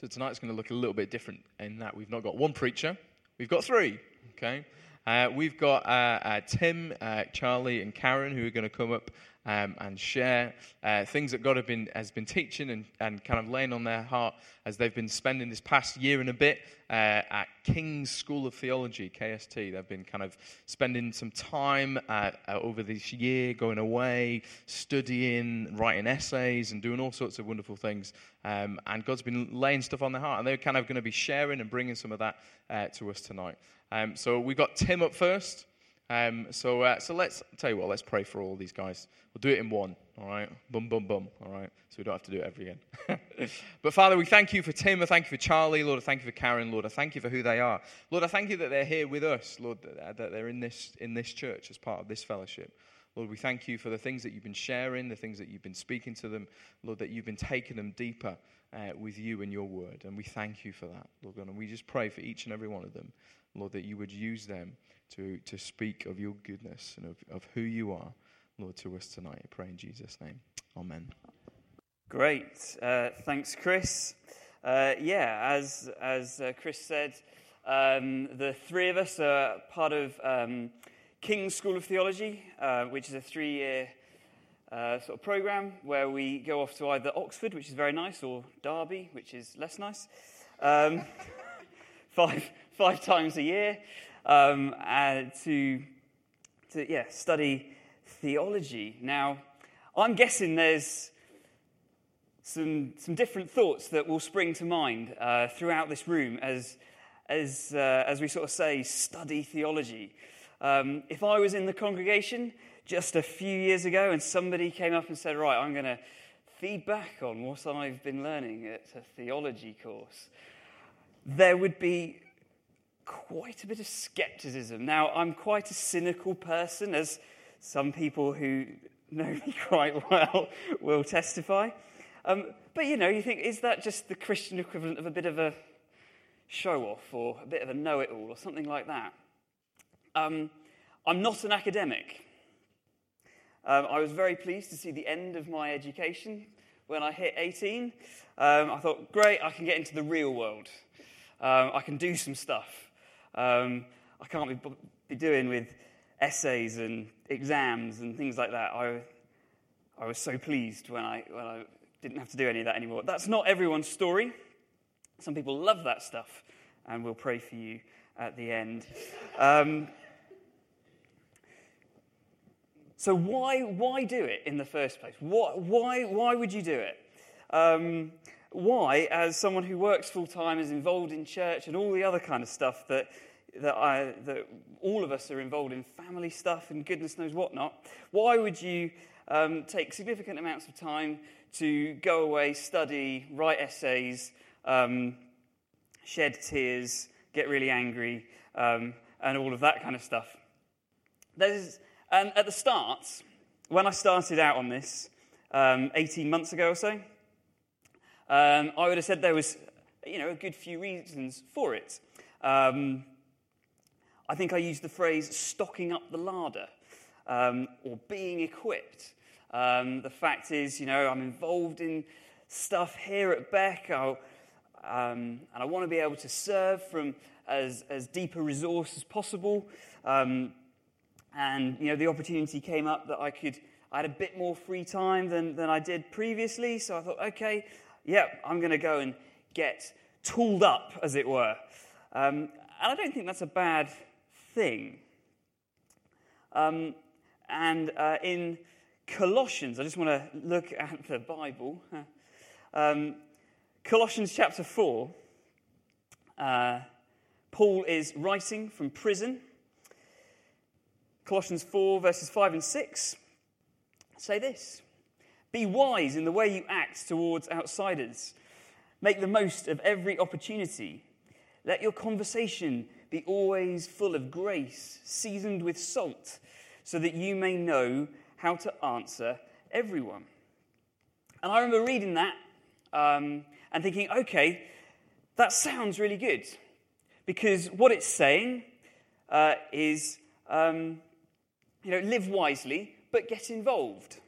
So tonight's going to look a little bit different in that we've not got one preacher, we've got three. Okay, uh, we've got uh, uh, Tim, uh, Charlie, and Karen who are going to come up um, and share uh, things that God have been, has been teaching and, and kind of laying on their heart as they've been spending this past year and a bit uh, at King's School of Theology, KST. They've been kind of spending some time uh, uh, over this year going away, studying, writing essays, and doing all sorts of wonderful things. Um, and God's been laying stuff on their heart, and they're kind of going to be sharing and bringing some of that uh, to us tonight. Um, so we've got Tim up first. Um, so, uh, so let's tell you what. Let's pray for all these guys. We'll do it in one. All right, bum bum bum. All right, so we don't have to do it every again. but Father, we thank you for Tim. I thank you for Charlie. Lord, I thank you for Karen. Lord, I thank you for who they are. Lord, I thank you that they're here with us. Lord, that they're in this in this church as part of this fellowship. Lord, we thank you for the things that you've been sharing, the things that you've been speaking to them. Lord, that you've been taking them deeper uh, with you and your word, and we thank you for that, Lord God. And we just pray for each and every one of them, Lord, that you would use them to, to speak of your goodness and of, of who you are, Lord, to us tonight. I pray in Jesus' name. Amen. Great. Uh, thanks, Chris. Uh, yeah, as, as uh, Chris said, um, the three of us are part of um, King's School of Theology, uh, which is a three year uh, sort of program where we go off to either Oxford, which is very nice, or Derby, which is less nice, um, five, five times a year um, to, to yeah, study theology. Now, I'm guessing there's some, some different thoughts that will spring to mind uh, throughout this room as, as, uh, as we sort of say, study theology. Um, if I was in the congregation just a few years ago and somebody came up and said, Right, I'm going to feedback on what I've been learning at a theology course, there would be quite a bit of skepticism. Now, I'm quite a cynical person, as some people who know me quite well will testify. Um, but you know, you think, is that just the Christian equivalent of a bit of a show off or a bit of a know it all or something like that? Um, I'm not an academic. Um, I was very pleased to see the end of my education when I hit 18. Um, I thought, great, I can get into the real world. Um, I can do some stuff um, I can't be, be doing with essays and exams and things like that. I, I was so pleased when I, when I didn't have to do any of that anymore. That's not everyone's story. Some people love that stuff, and we'll pray for you at the end. Um, so, why, why do it in the first place? What, why, why would you do it? Um, why, as someone who works full time, is involved in church and all the other kind of stuff that, that, I, that all of us are involved in, family stuff and goodness knows what not, why would you um, take significant amounts of time to go away, study, write essays, um, shed tears, get really angry, um, and all of that kind of stuff? There's, and at the start, when I started out on this um, 18 months ago or so, um, I would have said there was, you know, a good few reasons for it. Um, I think I used the phrase stocking up the larder um, or being equipped. Um, the fact is, you know, I'm involved in stuff here at Beck, um, and I want to be able to serve from as, as deep a resource as possible. Um, and, you know, the opportunity came up that I could, I had a bit more free time than, than I did previously. So I thought, okay, yeah, I'm going to go and get tooled up, as it were. Um, and I don't think that's a bad thing. Um, and uh, in Colossians, I just want to look at the Bible. Um, Colossians chapter 4, uh, Paul is writing from prison. Colossians 4, verses 5 and 6 say this be wise in the way you act towards outsiders. Make the most of every opportunity. Let your conversation be always full of grace, seasoned with salt, so that you may know how to answer everyone. And I remember reading that um, and thinking, okay, that sounds really good. Because what it's saying uh, is, um, you know, live wisely, but get involved.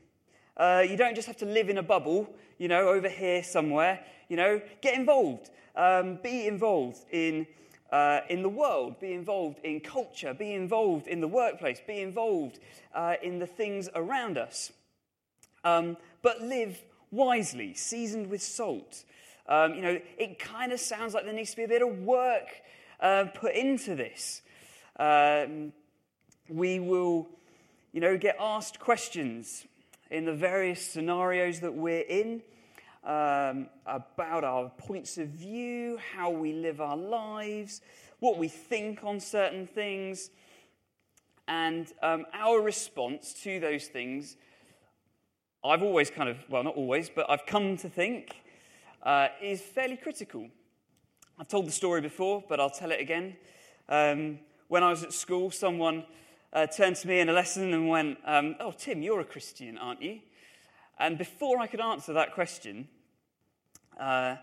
Uh, you don't just have to live in a bubble, you know, over here somewhere. You know, get involved. Um, be involved in, uh, in the world. Be involved in culture. Be involved in the workplace. Be involved uh, in the things around us. Um, but live wisely, seasoned with salt. Um, you know, it kind of sounds like there needs to be a bit of work uh, put into this. Um, we will, you know, get asked questions in the various scenarios that we're in um, about our points of view, how we live our lives, what we think on certain things, and um, our response to those things. I've always kind of, well, not always, but I've come to think uh, is fairly critical. I've told the story before, but I'll tell it again. Um, when I was at school, someone uh, turned to me in a lesson and went, um, Oh, Tim, you're a Christian, aren't you? And before I could answer that question, uh,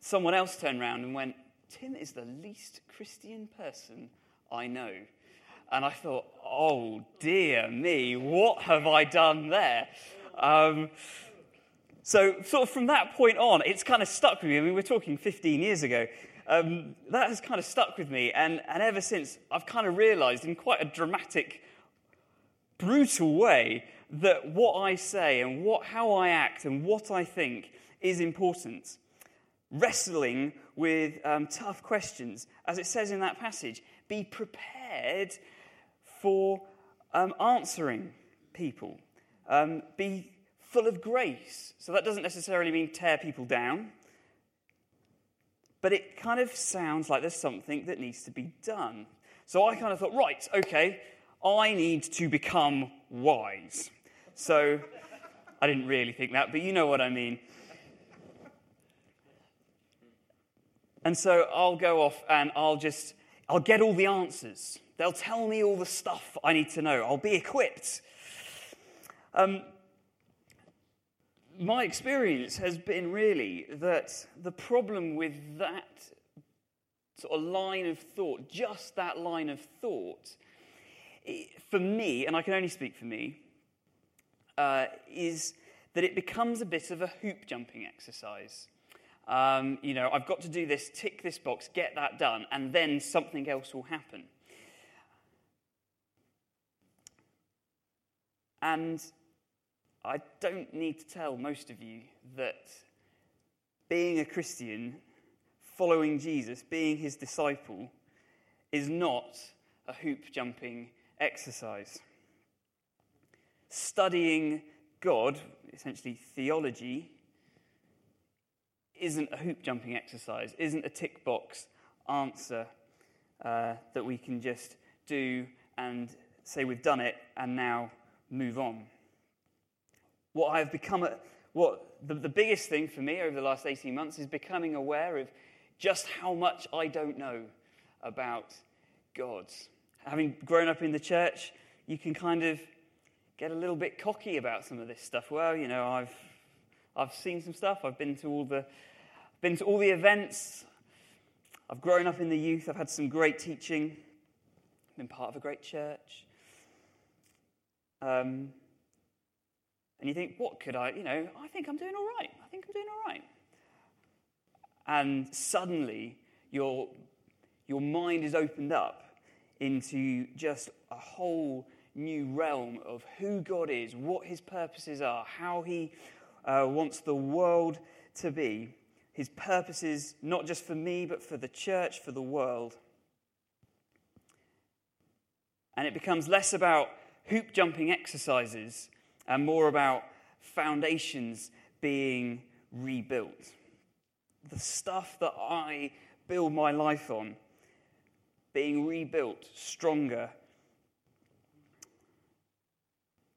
someone else turned around and went, Tim is the least Christian person I know. And I thought, oh dear me, what have I done there? Um, so, sort of from that point on, it's kind of stuck with me. I mean, we're talking 15 years ago. Um, that has kind of stuck with me. And, and ever since, I've kind of realized in quite a dramatic, brutal way that what I say and what, how I act and what I think is important. Wrestling with um, tough questions, as it says in that passage, be prepared for um, answering people. Um, be full of grace. So that doesn't necessarily mean tear people down, but it kind of sounds like there's something that needs to be done. So I kind of thought, right, okay, I need to become wise. So I didn't really think that, but you know what I mean. And so I'll go off and I'll just, I'll get all the answers. They'll tell me all the stuff I need to know. I'll be equipped. Um, my experience has been really that the problem with that sort of line of thought, just that line of thought, for me, and I can only speak for me, uh, is that it becomes a bit of a hoop jumping exercise. Um, you know, I've got to do this, tick this box, get that done, and then something else will happen. And I don't need to tell most of you that being a Christian, following Jesus, being his disciple, is not a hoop jumping exercise. Studying God, essentially theology, isn't a hoop jumping exercise, isn't a tick box answer uh, that we can just do and say we've done it and now move on. What I've become, what the, the biggest thing for me over the last 18 months is becoming aware of just how much I don't know about God. Having grown up in the church, you can kind of get a little bit cocky about some of this stuff. Well, you know, I've, I've seen some stuff, I've been to all the, been to all the events, I've grown up in the youth, I've had some great teaching, I've been part of a great church. Um, and you think, what could I, you know, I think I'm doing all right. I think I'm doing all right. And suddenly, your, your mind is opened up into just a whole new realm of who God is, what his purposes are, how he uh, wants the world to be. His purposes, not just for me, but for the church, for the world. And it becomes less about hoop jumping exercises and more about foundations being rebuilt. The stuff that I build my life on being rebuilt stronger.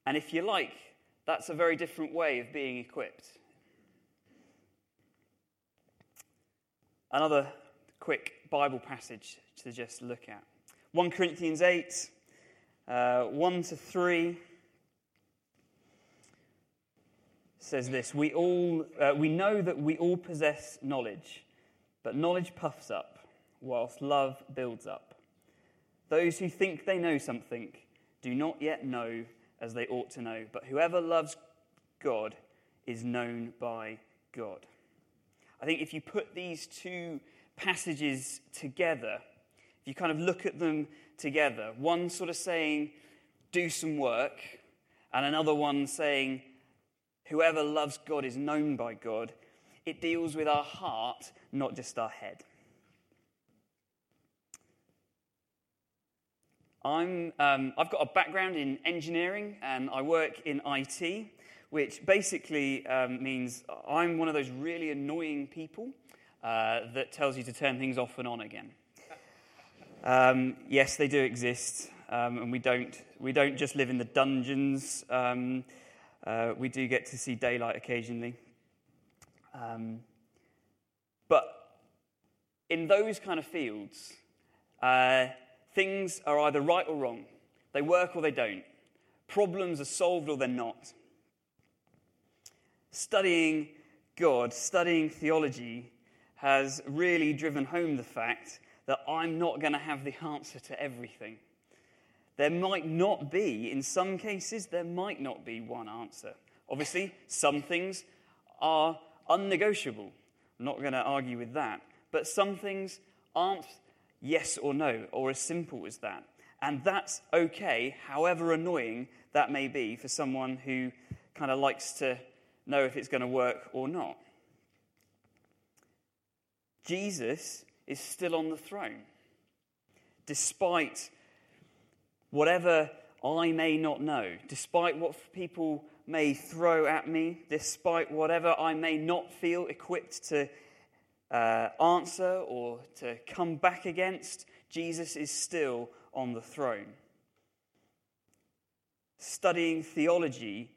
And if you like, that's a very different way of being equipped. Another quick Bible passage to just look at 1 Corinthians 8, uh, 1 to 3. Says this we, all, uh, we know that we all possess knowledge, but knowledge puffs up, whilst love builds up. Those who think they know something do not yet know as they ought to know, but whoever loves God is known by God. I think if you put these two passages together, if you kind of look at them together, one sort of saying, do some work, and another one saying, whoever loves God is known by God, it deals with our heart, not just our head. I'm, um, I've got a background in engineering and I work in IT, which basically um, means I'm one of those really annoying people uh, that tells you to turn things off and on again. Um, yes, they do exist, um, and we don't, we don't just live in the dungeons. Uh, we do get to see daylight occasionally. Um, but in those kind of fields, uh, things are either right or wrong. They work or they don't. Problems are solved or they're not. Studying God, studying theology, has really driven home the fact that I'm not going to have the answer to everything. There might not be, in some cases, there might not be one answer. Obviously, some things are unnegotiable. I'm not going to argue with that. But some things aren't yes or no, or as simple as that. And that's okay, however annoying that may be for someone who kind of likes to know if it's going to work or not. Jesus is still on the throne. Despite whatever I may not know, despite what people may throw at me, despite whatever I may not feel equipped to uh, answer or to come back against, Jesus is still on the throne. Studying theology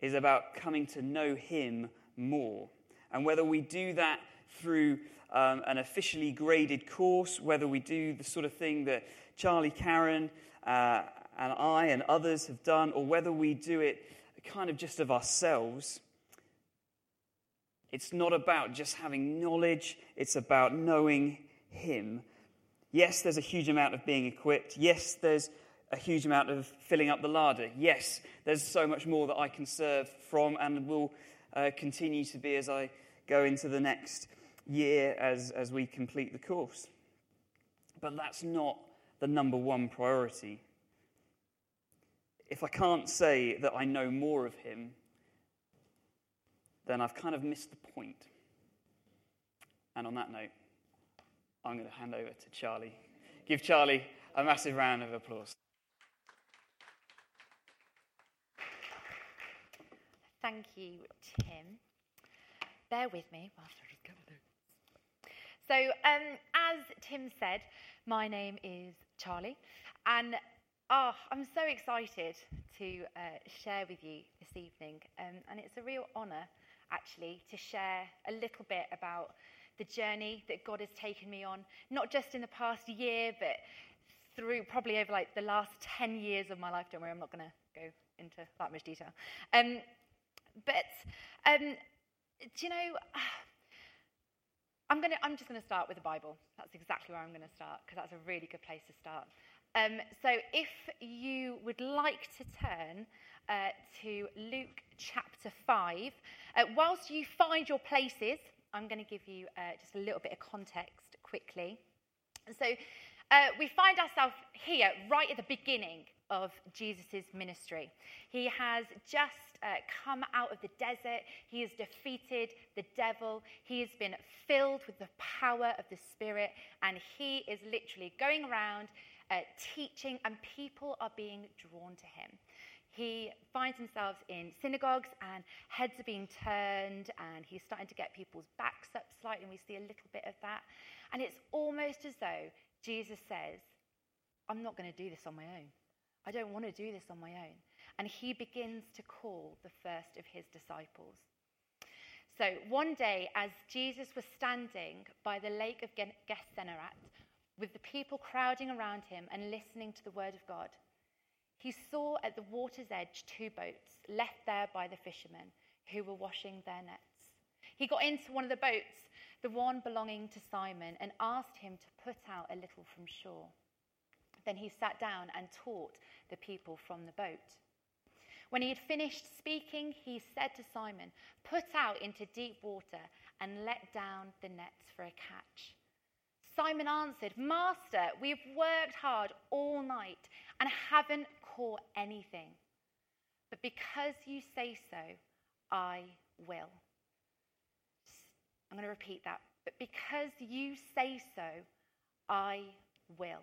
is about coming to know Him more. And whether we do that through um, an officially graded course, whether we do the sort of thing that Charlie, Karen, uh, and I and others have done, or whether we do it kind of just of ourselves, it's not about just having knowledge, it's about knowing Him. Yes, there's a huge amount of being equipped. Yes, there's a huge amount of filling up the larder. Yes, there's so much more that I can serve from and will uh, continue to be as I go into the next year as, as we complete the course. But that's not the number one priority. If I can't say that I know more of him, then I've kind of missed the point. And on that note, I'm going to hand over to Charlie. Give Charlie a massive round of applause. Thank you, Tim. Bear with me. So, um, as Tim said, my name is Charlie, and oh, I'm so excited to uh, share with you this evening. Um, and it's a real honour, actually, to share a little bit about the journey that God has taken me on, not just in the past year, but through probably over like the last 10 years of my life. Don't worry, I'm not going to go into that much detail. Um, but um, do you know? I'm, gonna, I'm just going to start with the Bible. That's exactly where I'm going to start because that's a really good place to start. Um, so if you would like to turn uh, to Luke chapter 5, uh, whilst you find your places, I'm going to give you uh, just a little bit of context quickly. So uh, we find ourselves here right at the beginning of Jesus' ministry. He has just uh, come out of the desert, he has defeated the devil, he has been filled with the power of the Spirit, and he is literally going around uh, teaching, and people are being drawn to him. He finds himself in synagogues and heads are being turned, and he's starting to get people's backs up slightly, and we see a little bit of that. And it's almost as though Jesus says, I'm not going to do this on my own. I don't want to do this on my own. And he begins to call the first of his disciples. So one day, as Jesus was standing by the lake of Gennesaret, with the people crowding around him and listening to the word of God, he saw at the water's edge two boats left there by the fishermen who were washing their nets. He got into one of the boats, the one belonging to Simon, and asked him to put out a little from shore. Then he sat down and taught the people from the boat. When he had finished speaking, he said to Simon, Put out into deep water and let down the nets for a catch. Simon answered, Master, we've worked hard all night and haven't caught anything. But because you say so, I will. I'm going to repeat that. But because you say so, I will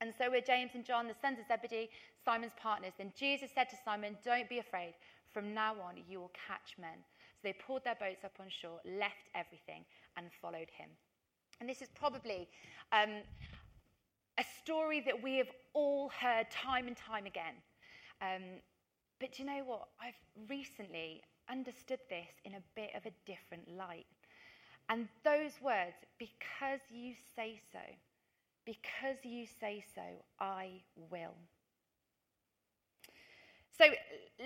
And so were James and John, the sons of Zebedee, Simon's partners. Then Jesus said to Simon, Don't be afraid. From now on, you will catch men. So they pulled their boats up on shore, left everything, and followed him. And this is probably um, a story that we have all heard time and time again. Um, but you know what? I've recently understood this in a bit of a different light. And those words, because you say so, because you say so, I will. So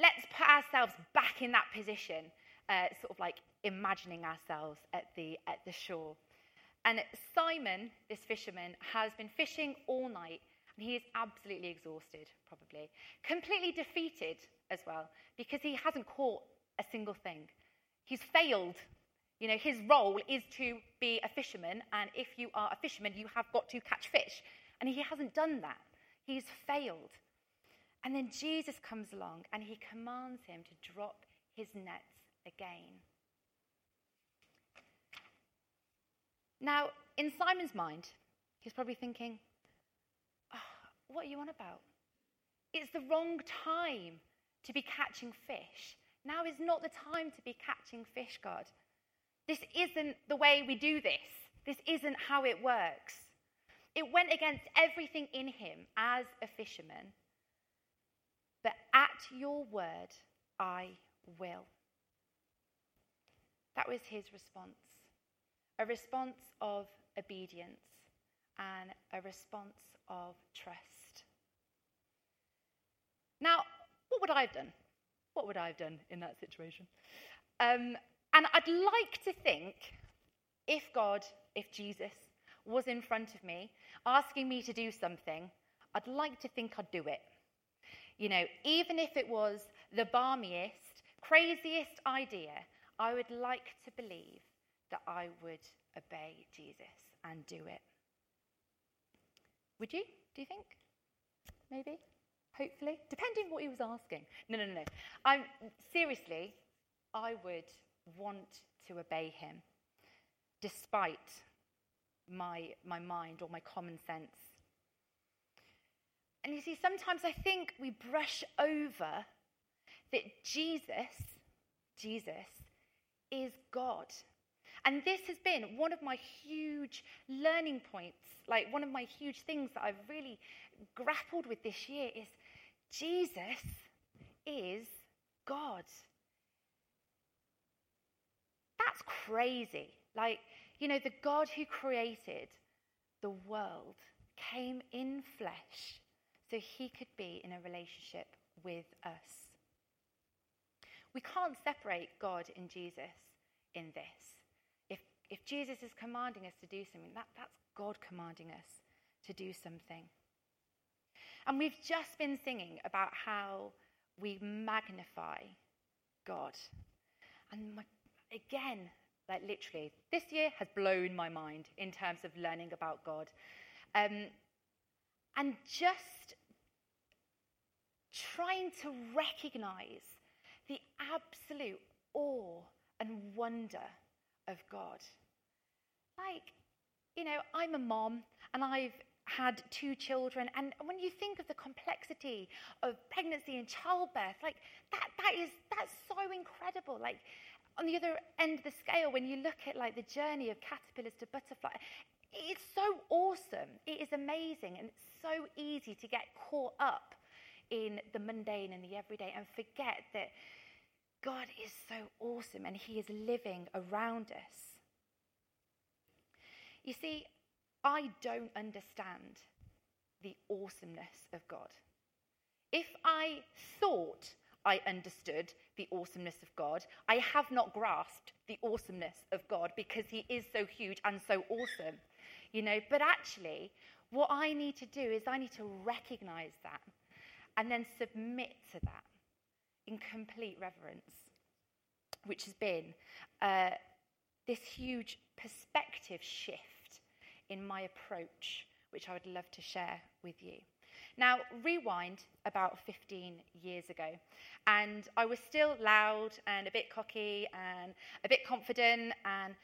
let's put ourselves back in that position, uh, sort of like imagining ourselves at the, at the shore. And Simon, this fisherman, has been fishing all night and he is absolutely exhausted, probably. Completely defeated as well, because he hasn't caught a single thing. He's failed you know, his role is to be a fisherman, and if you are a fisherman, you have got to catch fish. And he hasn't done that. He's failed. And then Jesus comes along and he commands him to drop his nets again. Now, in Simon's mind, he's probably thinking, oh, What are you on about? It's the wrong time to be catching fish. Now is not the time to be catching fish, God. This isn't the way we do this. This isn't how it works. It went against everything in him as a fisherman. But at your word, I will. That was his response a response of obedience and a response of trust. Now, what would I have done? What would I have done in that situation? Um, and I'd like to think if God, if Jesus, was in front of me asking me to do something, I'd like to think I'd do it. You know, even if it was the balmiest, craziest idea, I would like to believe that I would obey Jesus and do it. Would you? Do you think? Maybe? Hopefully? Depending what he was asking. No, no, no, no. I'm seriously, I would want to obey him, despite my, my mind or my common sense. And you see, sometimes I think we brush over that Jesus, Jesus, is God. And this has been one of my huge learning points, like one of my huge things that I've really grappled with this year is Jesus is God. That's crazy. Like, you know, the God who created the world came in flesh so he could be in a relationship with us. We can't separate God and Jesus in this. If, if Jesus is commanding us to do something, that, that's God commanding us to do something. And we've just been singing about how we magnify God. And my again, like literally, this year has blown my mind in terms of learning about God. Um, and just trying to recognize the absolute awe and wonder of God. Like, you know, I'm a mom and I've had two children and when you think of the complexity of pregnancy and childbirth like that that is that's so incredible like on the other end of the scale, when you look at like the journey of caterpillars to butterfly, it's so awesome. It is amazing, and it's so easy to get caught up in the mundane and the everyday and forget that God is so awesome and He is living around us. You see, I don't understand the awesomeness of God. If I thought I understood the awesomeness of God, I have not grasped the awesomeness of God because He is so huge and so awesome. You know, but actually, what I need to do is I need to recognize that and then submit to that in complete reverence, which has been uh, this huge perspective shift in my approach, which I would love to share with you. Now, rewind about 15 years ago, and I was still loud and a bit cocky and a bit confident, and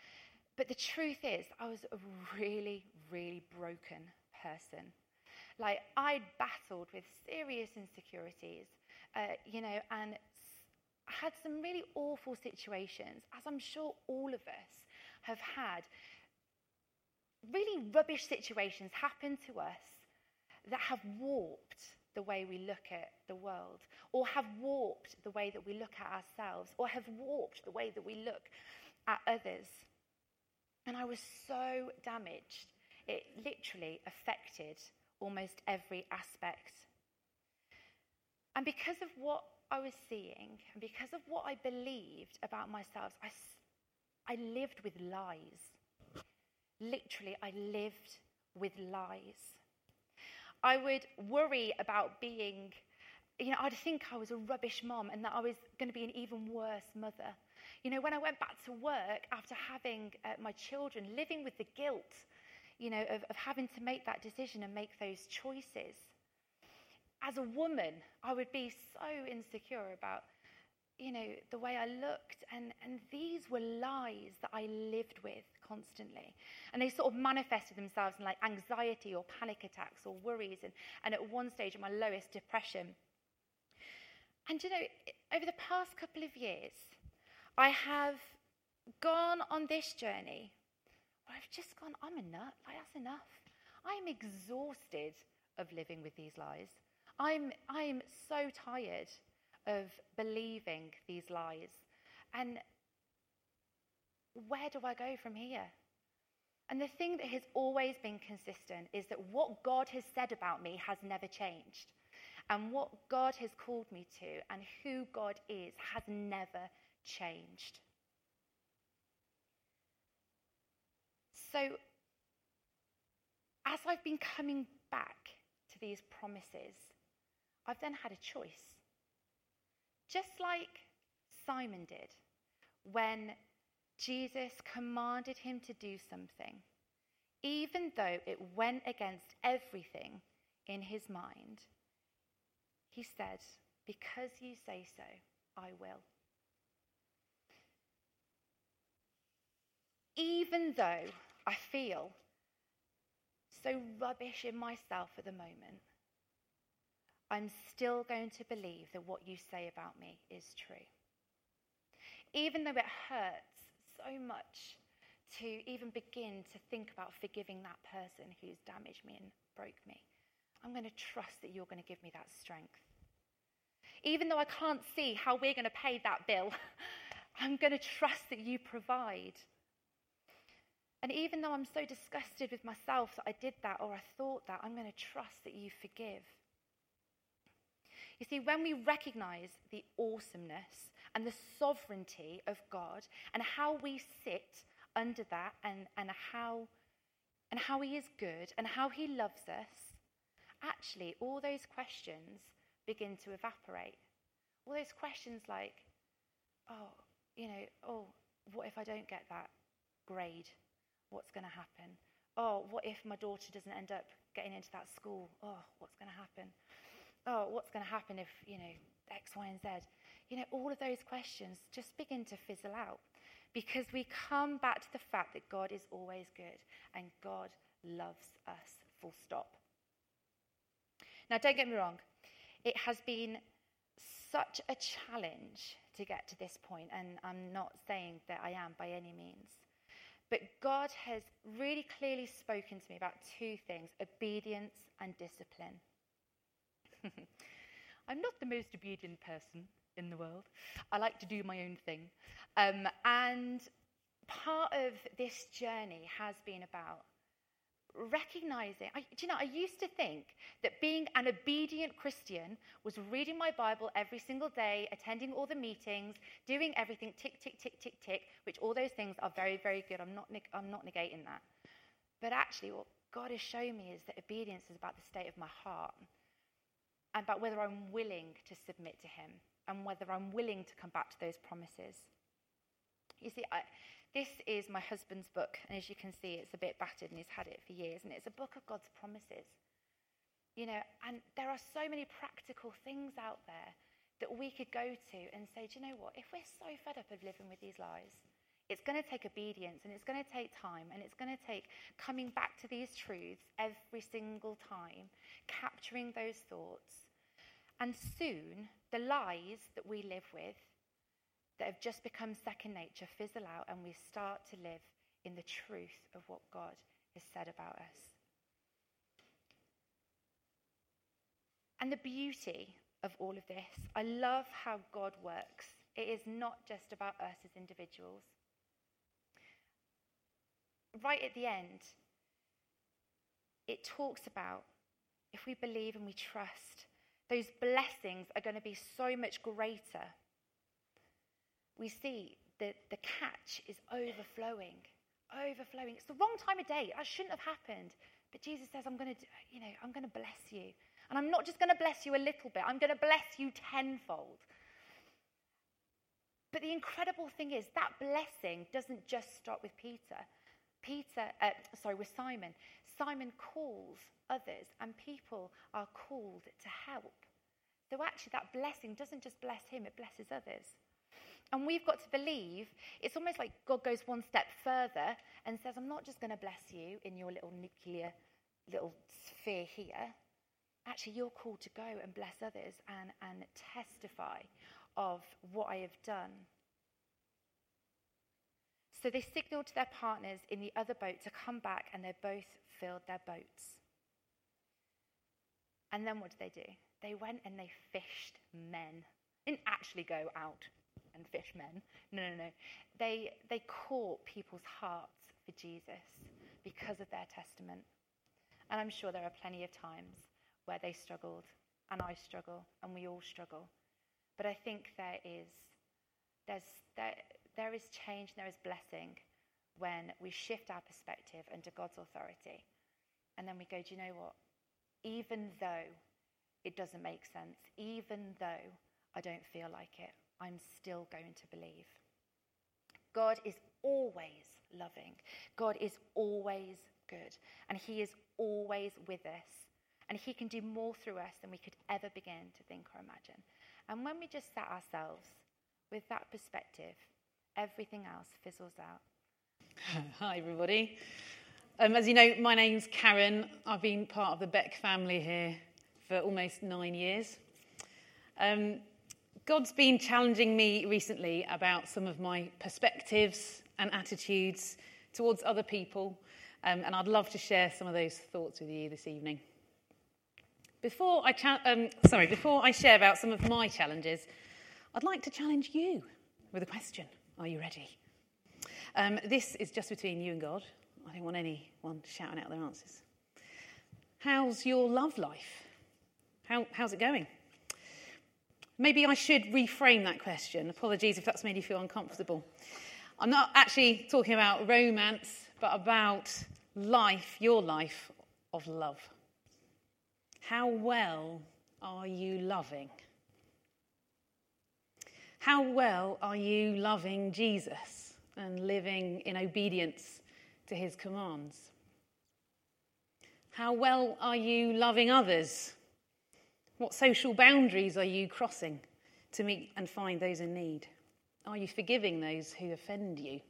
but the truth is, I was a really, really broken person. Like I'd battled with serious insecurities, uh, you know, and had some really awful situations, as I'm sure all of us have had. Really rubbish situations happen to us that have warped the way we look at the world, or have warped the way that we look at ourselves, or have warped the way that we look at others. And I was so damaged, it literally affected almost every aspect. And because of what I was seeing, and because of what I believed about myself, I, I lived with lies. Literally, I lived with lies. I would worry about being, you know, I'd think I was a rubbish mom and that I was going to be an even worse mother. You know, when I went back to work after having uh, my children, living with the guilt, you know, of, of having to make that decision and make those choices. As a woman, I would be so insecure about, you know, the way I looked. And, and these were lies that I lived with constantly. And they sort of manifested themselves in like anxiety or panic attacks or worries. And, and at one stage, in my lowest depression. And, you know, over the past couple of years, I have gone on this journey where I've just gone, I'm enough. Like, that's enough. I'm exhausted of living with these lies. I'm, I'm so tired of believing these lies. And where do I go from here? And the thing that has always been consistent is that what God has said about me has never changed. And what God has called me to and who God is has never changed. So, as I've been coming back to these promises, I've then had a choice. Just like Simon did when Jesus commanded him to do something, even though it went against everything in his mind, he said, Because you say so, I will. even though I feel so rubbish in myself at the moment, I'm still going to believe that what you say about me is true. Even though it hurts so much to even begin to think about forgiving that person who's damaged me and broke me, I'm going to trust that you're going to give me that strength. Even though I can't see how we're going to pay that bill, I'm going to trust that you provide. And even though I'm so disgusted with myself that I did that or I thought that, I'm going to trust that you forgive. You see, when we recognize the awesomeness and the sovereignty of God and how we sit under that and, and, how, and how He is good and how He loves us, actually, all those questions begin to evaporate. All those questions like, oh, you know, oh, what if I don't get that grade? what's going to happen? Oh, what if my daughter doesn't end up getting into that school? Oh, what's going to happen? Oh, what's going to happen if, you know, X, Y, and Z? You know, all of those questions just begin to fizzle out because we come back to the fact that God is always good and God loves us, full stop. Now, don't get me wrong, it has been such a challenge to get to this point, and I'm not saying that I am by any means. But God has really clearly spoken to me about two things obedience and discipline. I'm not the most obedient person, in the world. I like to do my own thing. Um, and part of this journey has been about recognizing. I, do you know, I used to think that being an obedient Christian was reading my Bible every single day, attending all the meetings, doing everything tick, tick, tick, tick, tick, which all those things are very, very good. I'm not, I'm not negating that. But actually, what God has shown me is that obedience is about the state of my heart and about whether I'm willing to submit to Him and whether I'm willing to come back to those promises. You see, I, this is my husband's book, and as you can see, it's a bit battered and he's had it for years, and it's a book of God's promises. You know, and there are so many practical things out there that we could go to and say, do you know what? If we're so fed up of living with these lies, it's going to take obedience and it's going to take time and it's going to take coming back to these truths every single time, capturing those thoughts. And soon, the lies that we live with that have just become second nature fizzle out and we start to live in the truth of what God has said about us. And the beauty of all of this, I love how God works. It is not just about us as individuals right at the end, it talks about if we believe and we trust, those blessings are going to be so much greater. We see that the catch is overflowing, overflowing. It's the wrong time of day. That shouldn't have happened. But Jesus says, I'm going to, you know, I'm going to bless you. And I'm not just going to bless you a little bit, I'm going to bless you tenfold. But the incredible thing is that blessing doesn't just stop with Peter. Peter, uh, sorry, with Simon. Simon calls others, and people are called to help. So actually, that blessing doesn't just bless him, it blesses others. And we've got to believe it's almost like God goes one step further and says, I'm not just going to bless you in your little nuclear little sphere here. Actually, you're called to go and bless others and, and testify of what I have done. So they signaled to their partners in the other boat to come back, and they both filled their boats. And then what did they do? They went and they fished men. Didn't actually go out and fish men. No, no, no. They, they caught people's hearts for Jesus because of their testament. And I'm sure there are plenty of times where they struggled, and I struggle, and we all struggle. But I think there is, there's, there, there is change, there is blessing when we shift our perspective under God's authority. And then we go, do you know what? Even though it doesn't make sense, even though I don't feel like it, I'm still going to believe. God is always loving, God is always good, and He is always with us. And He can do more through us than we could ever begin to think or imagine. And when we just set ourselves with that perspective, everything else fizzles out. Hi, everybody. Um, as you know, my name's Karen. I've been part of the Beck family here for almost nine years. Um, God's been challenging me recently about some of my perspectives and attitudes towards other people, um, and I'd love to share some of those thoughts with you this evening. Before I, cha- um, sorry, before I share about some of my challenges, I'd like to challenge you with a question. Are you ready? Um, this is just between you and God. I don't want anyone shouting out their answers. How's your love life? How, how's it going? Maybe I should reframe that question. Apologies if that's made you feel uncomfortable. I'm not actually talking about romance, but about life, your life of love. How well are you loving? How well are you loving Jesus and living in obedience to his commands? How well are you loving others? What social boundaries are you crossing to meet and find those in need? Are you forgiving those who offend you?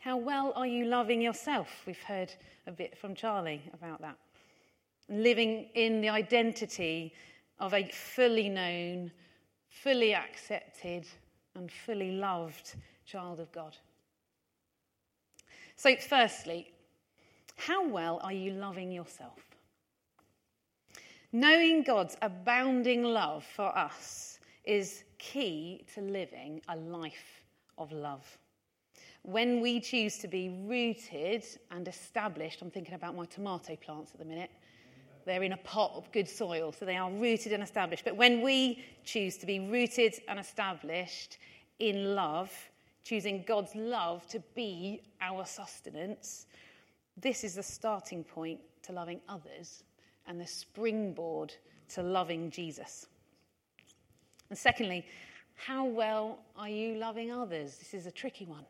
How well are you loving yourself? We've heard a bit from Charlie about that. Living in the identity of a fully known, fully accepted and fully loved child of God. So, firstly, how well are you loving yourself? Knowing God's abounding love for us is key to living a life of love. When we choose to be rooted and established, I'm thinking about my tomato plants at the minute. They're in a pot of good soil, so they are rooted and established. But when we choose to be rooted and established in love, choosing God's love to be our sustenance, this is the starting point to loving others and the springboard to loving Jesus. And secondly, how well are you loving others? This is a tricky one,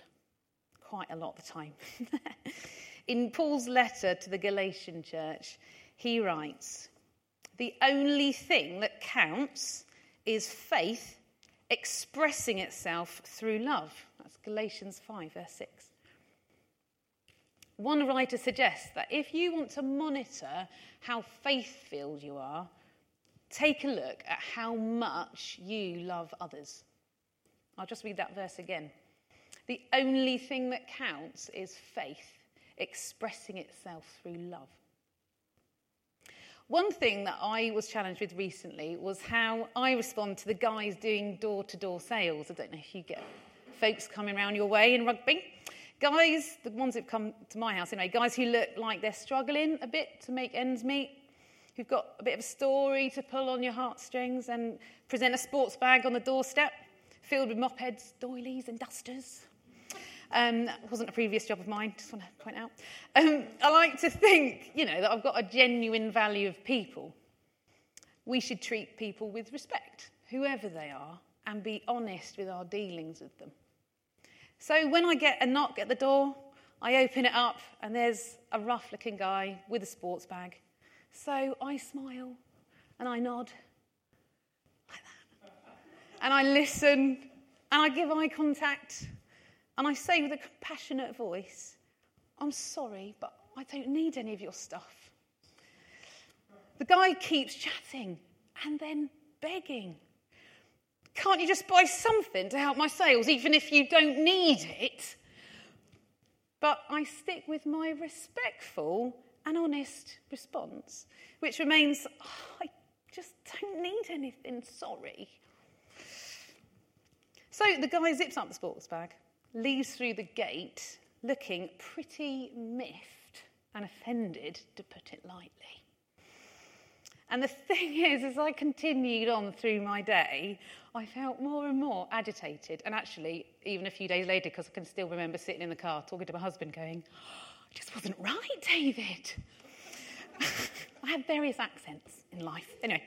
quite a lot of the time. In Paul's letter to the Galatian church, he writes, The only thing that counts is faith expressing itself through love. That's Galatians 5, verse 6. One writer suggests that if you want to monitor how faith filled you are, take a look at how much you love others. I'll just read that verse again. The only thing that counts is faith expressing itself through love. One thing that I was challenged with recently was how I respond to the guys doing door to door sales. I don't know if you get folks coming around your way in Rugby. Guys, the ones who've come to my house anyway, guys who look like they're struggling a bit to make ends meet, who've got a bit of a story to pull on your heartstrings and present a sports bag on the doorstep filled with mopeds, doilies, and dusters. Um, wasn't a previous job of mine, just want to point out. Um, I like to think, you know, that I've got a genuine value of people. We should treat people with respect, whoever they are, and be honest with our dealings with them. So when I get a knock at the door, I open it up, and there's a rough looking guy with a sports bag. So I smile and I nod like that. And I listen and I give eye contact and I say with a compassionate voice, I'm sorry, but I don't need any of your stuff. The guy keeps chatting and then begging. Can't you just buy something to help my sales, even if you don't need it? But I stick with my respectful and honest response, which remains oh, I just don't need anything, sorry. So the guy zips up the sports bag leaves through the gate looking pretty miffed and offended, to put it lightly. And the thing is, as I continued on through my day, I felt more and more agitated. And actually, even a few days later, because I can still remember sitting in the car talking to my husband, going, oh, It just wasn't right, David. I have various accents in life. Anyway,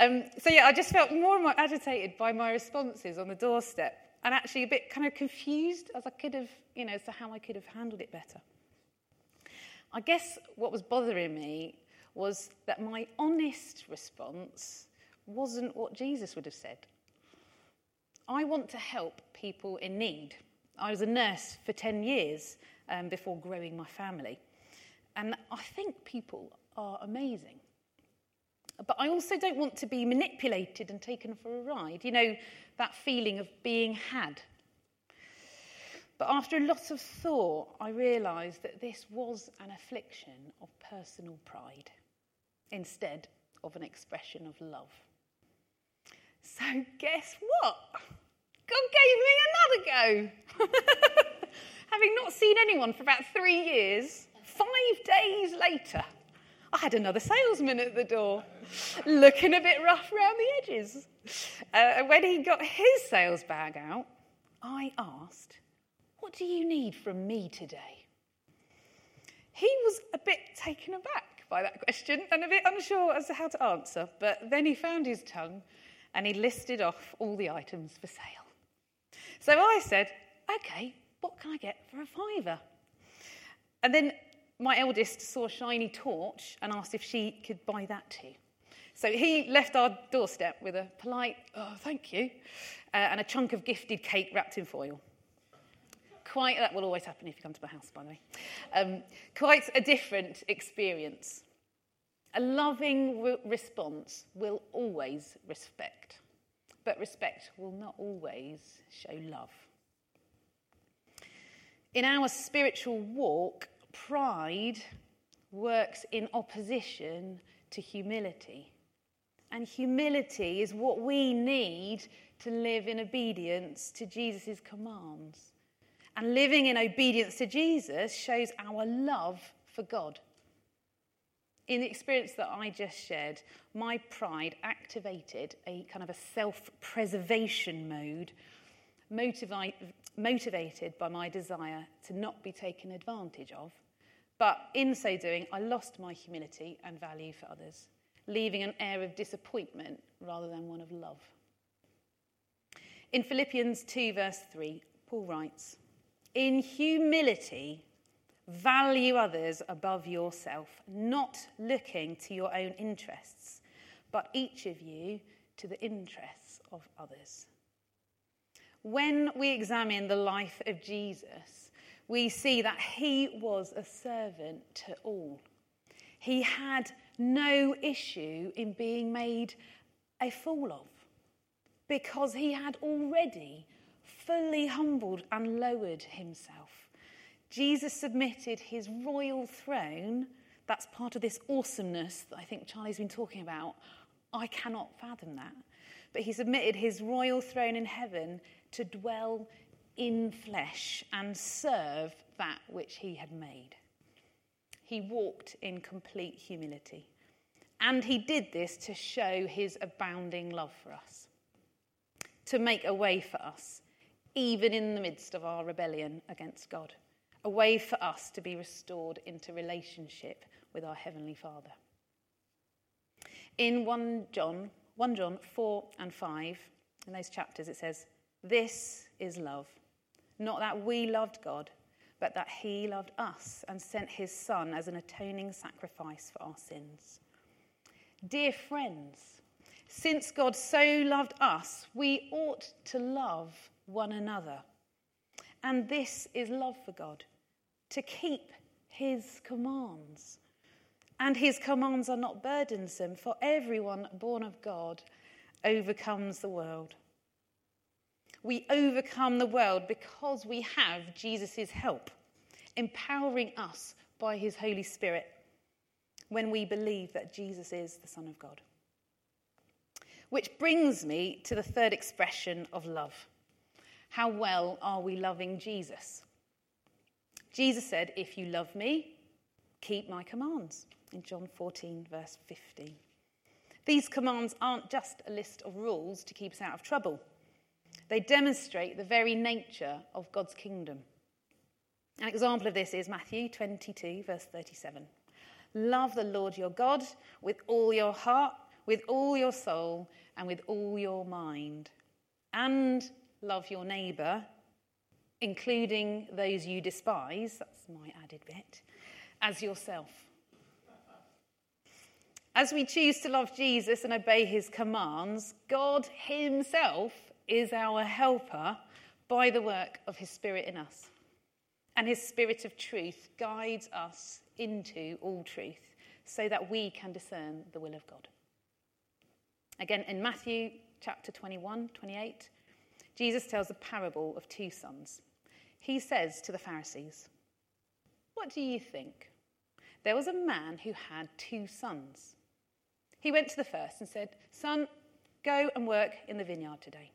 um, so yeah, I just felt more and more agitated by my responses on the doorstep and actually a bit kind of confused as I could have, you know, as to how I could have handled it better. I guess what was bothering me was that my honest response wasn't what Jesus would have said. I want to help people in need. I was a nurse for 10 years um, before growing my family. And I think people are amazing. But I also don't want to be manipulated and taken for a ride. You know, that feeling of being had. But after a lot of thought, I realised that this was an affliction of personal pride instead of an expression of love. So, guess what? God gave me another go. Having not seen anyone for about three years, five days later, I had another salesman at the door, looking a bit rough around the edges. Uh, when he got his sales bag out, I asked, What do you need from me today? He was a bit taken aback by that question and a bit unsure as to how to answer, but then he found his tongue and he listed off all the items for sale. So I said, Okay, what can I get for a fiver? And then my eldest saw a shiny torch and asked if she could buy that too. So he left our doorstep with a polite, oh, thank you, uh, and a chunk of gifted cake wrapped in foil. Quite, that will always happen if you come to my house, by the way. Um, quite a different experience. A loving re- response will always respect, but respect will not always show love. In our spiritual walk, pride works in opposition to humility. And humility is what we need to live in obedience to Jesus' commands. And living in obedience to Jesus shows our love for God. In the experience that I just shared, my pride activated a kind of a self preservation mode, motivi- motivated by my desire to not be taken advantage of. But in so doing, I lost my humility and value for others, leaving an air of disappointment rather than one of love. In Philippians 2, verse 3, Paul writes, In humility, value others above yourself, not looking to your own interests, but each of you to the interests of others. When we examine the life of Jesus, we see that he was a servant to all. He had no issue in being made a fool of because he had already fully humbled and lowered himself. Jesus submitted his royal throne. That's part of this awesomeness that I think Charlie's been talking about. I cannot fathom that. But he submitted his royal throne in heaven to dwell in flesh and serve that which he had made. He walked in complete humility. And he did this to show his abounding love for us, to make a way for us, even in the midst of our rebellion against God, a way for us to be restored into relationship with our Heavenly Father. In 1 John, 1 John 4 and 5, in those chapters, it says, This is love. Not that we loved God, but that He loved us and sent His Son as an atoning sacrifice for our sins. Dear friends, since God so loved us, we ought to love one another. And this is love for God, to keep His commands. And His commands are not burdensome, for everyone born of God overcomes the world. We overcome the world because we have Jesus' help, empowering us by his Holy Spirit when we believe that Jesus is the Son of God. Which brings me to the third expression of love. How well are we loving Jesus? Jesus said, If you love me, keep my commands, in John 14, verse 15. These commands aren't just a list of rules to keep us out of trouble. They demonstrate the very nature of God's kingdom. An example of this is Matthew 22, verse 37. Love the Lord your God with all your heart, with all your soul, and with all your mind. And love your neighbour, including those you despise, that's my added bit, as yourself. As we choose to love Jesus and obey his commands, God himself is our helper by the work of his Spirit in us. And his Spirit of truth guides us into all truth so that we can discern the will of God. Again, in Matthew chapter 21, 28, Jesus tells a parable of two sons. He says to the Pharisees, What do you think? There was a man who had two sons. He went to the first and said, Son, go and work in the vineyard today.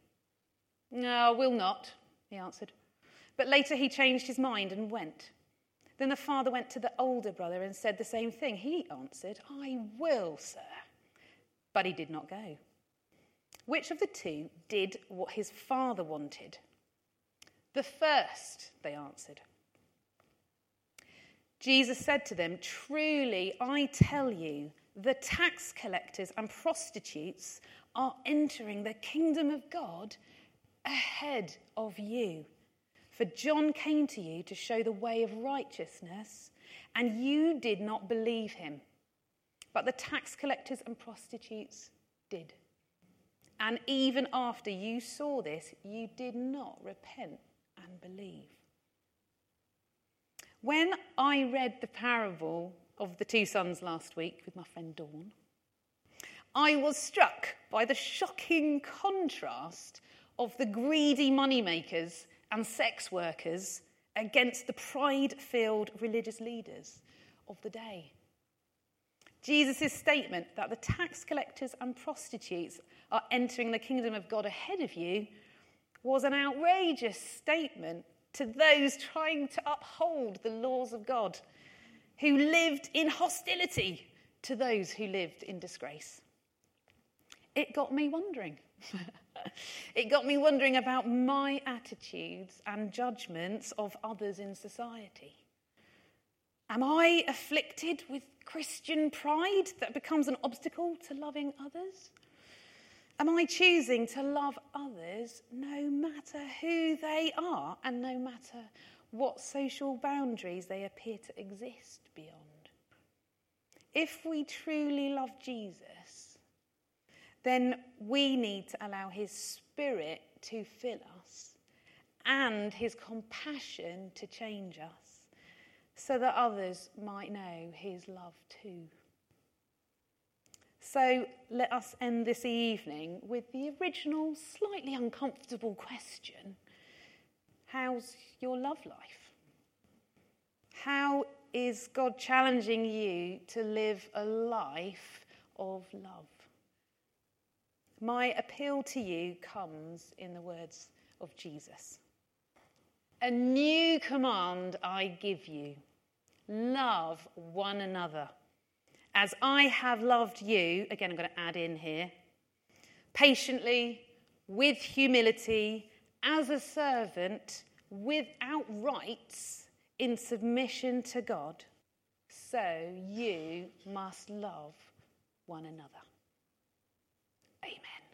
No, I will not, he answered. But later he changed his mind and went. Then the father went to the older brother and said the same thing. He answered, I will, sir. But he did not go. Which of the two did what his father wanted? The first, they answered. Jesus said to them, Truly, I tell you, the tax collectors and prostitutes are entering the kingdom of God ahead of you. For John came to you to show the way of righteousness, and you did not believe him. But the tax collectors and prostitutes did. And even after you saw this, you did not repent and believe. When I read the parable of the two sons last week with my friend Dawn, I was struck by the shocking contrast of the greedy moneymakers and sex workers against the pride filled religious leaders of the day. Jesus' statement that the tax collectors and prostitutes are entering the kingdom of God ahead of you was an outrageous statement to those trying to uphold the laws of God, who lived in hostility to those who lived in disgrace. It got me wondering. it got me wondering about my attitudes and judgments of others in society. Am I afflicted with Christian pride that becomes an obstacle to loving others? Am I choosing to love others no matter who they are and no matter what social boundaries they appear to exist beyond? If we truly love Jesus, then we need to allow his spirit to fill us and his compassion to change us so that others might know his love too. So let us end this evening with the original, slightly uncomfortable question How's your love life? How is God challenging you to live a life of love? My appeal to you comes in the words of Jesus. A new command I give you love one another. As I have loved you, again, I'm going to add in here, patiently, with humility, as a servant, without rights, in submission to God, so you must love one another. Amen.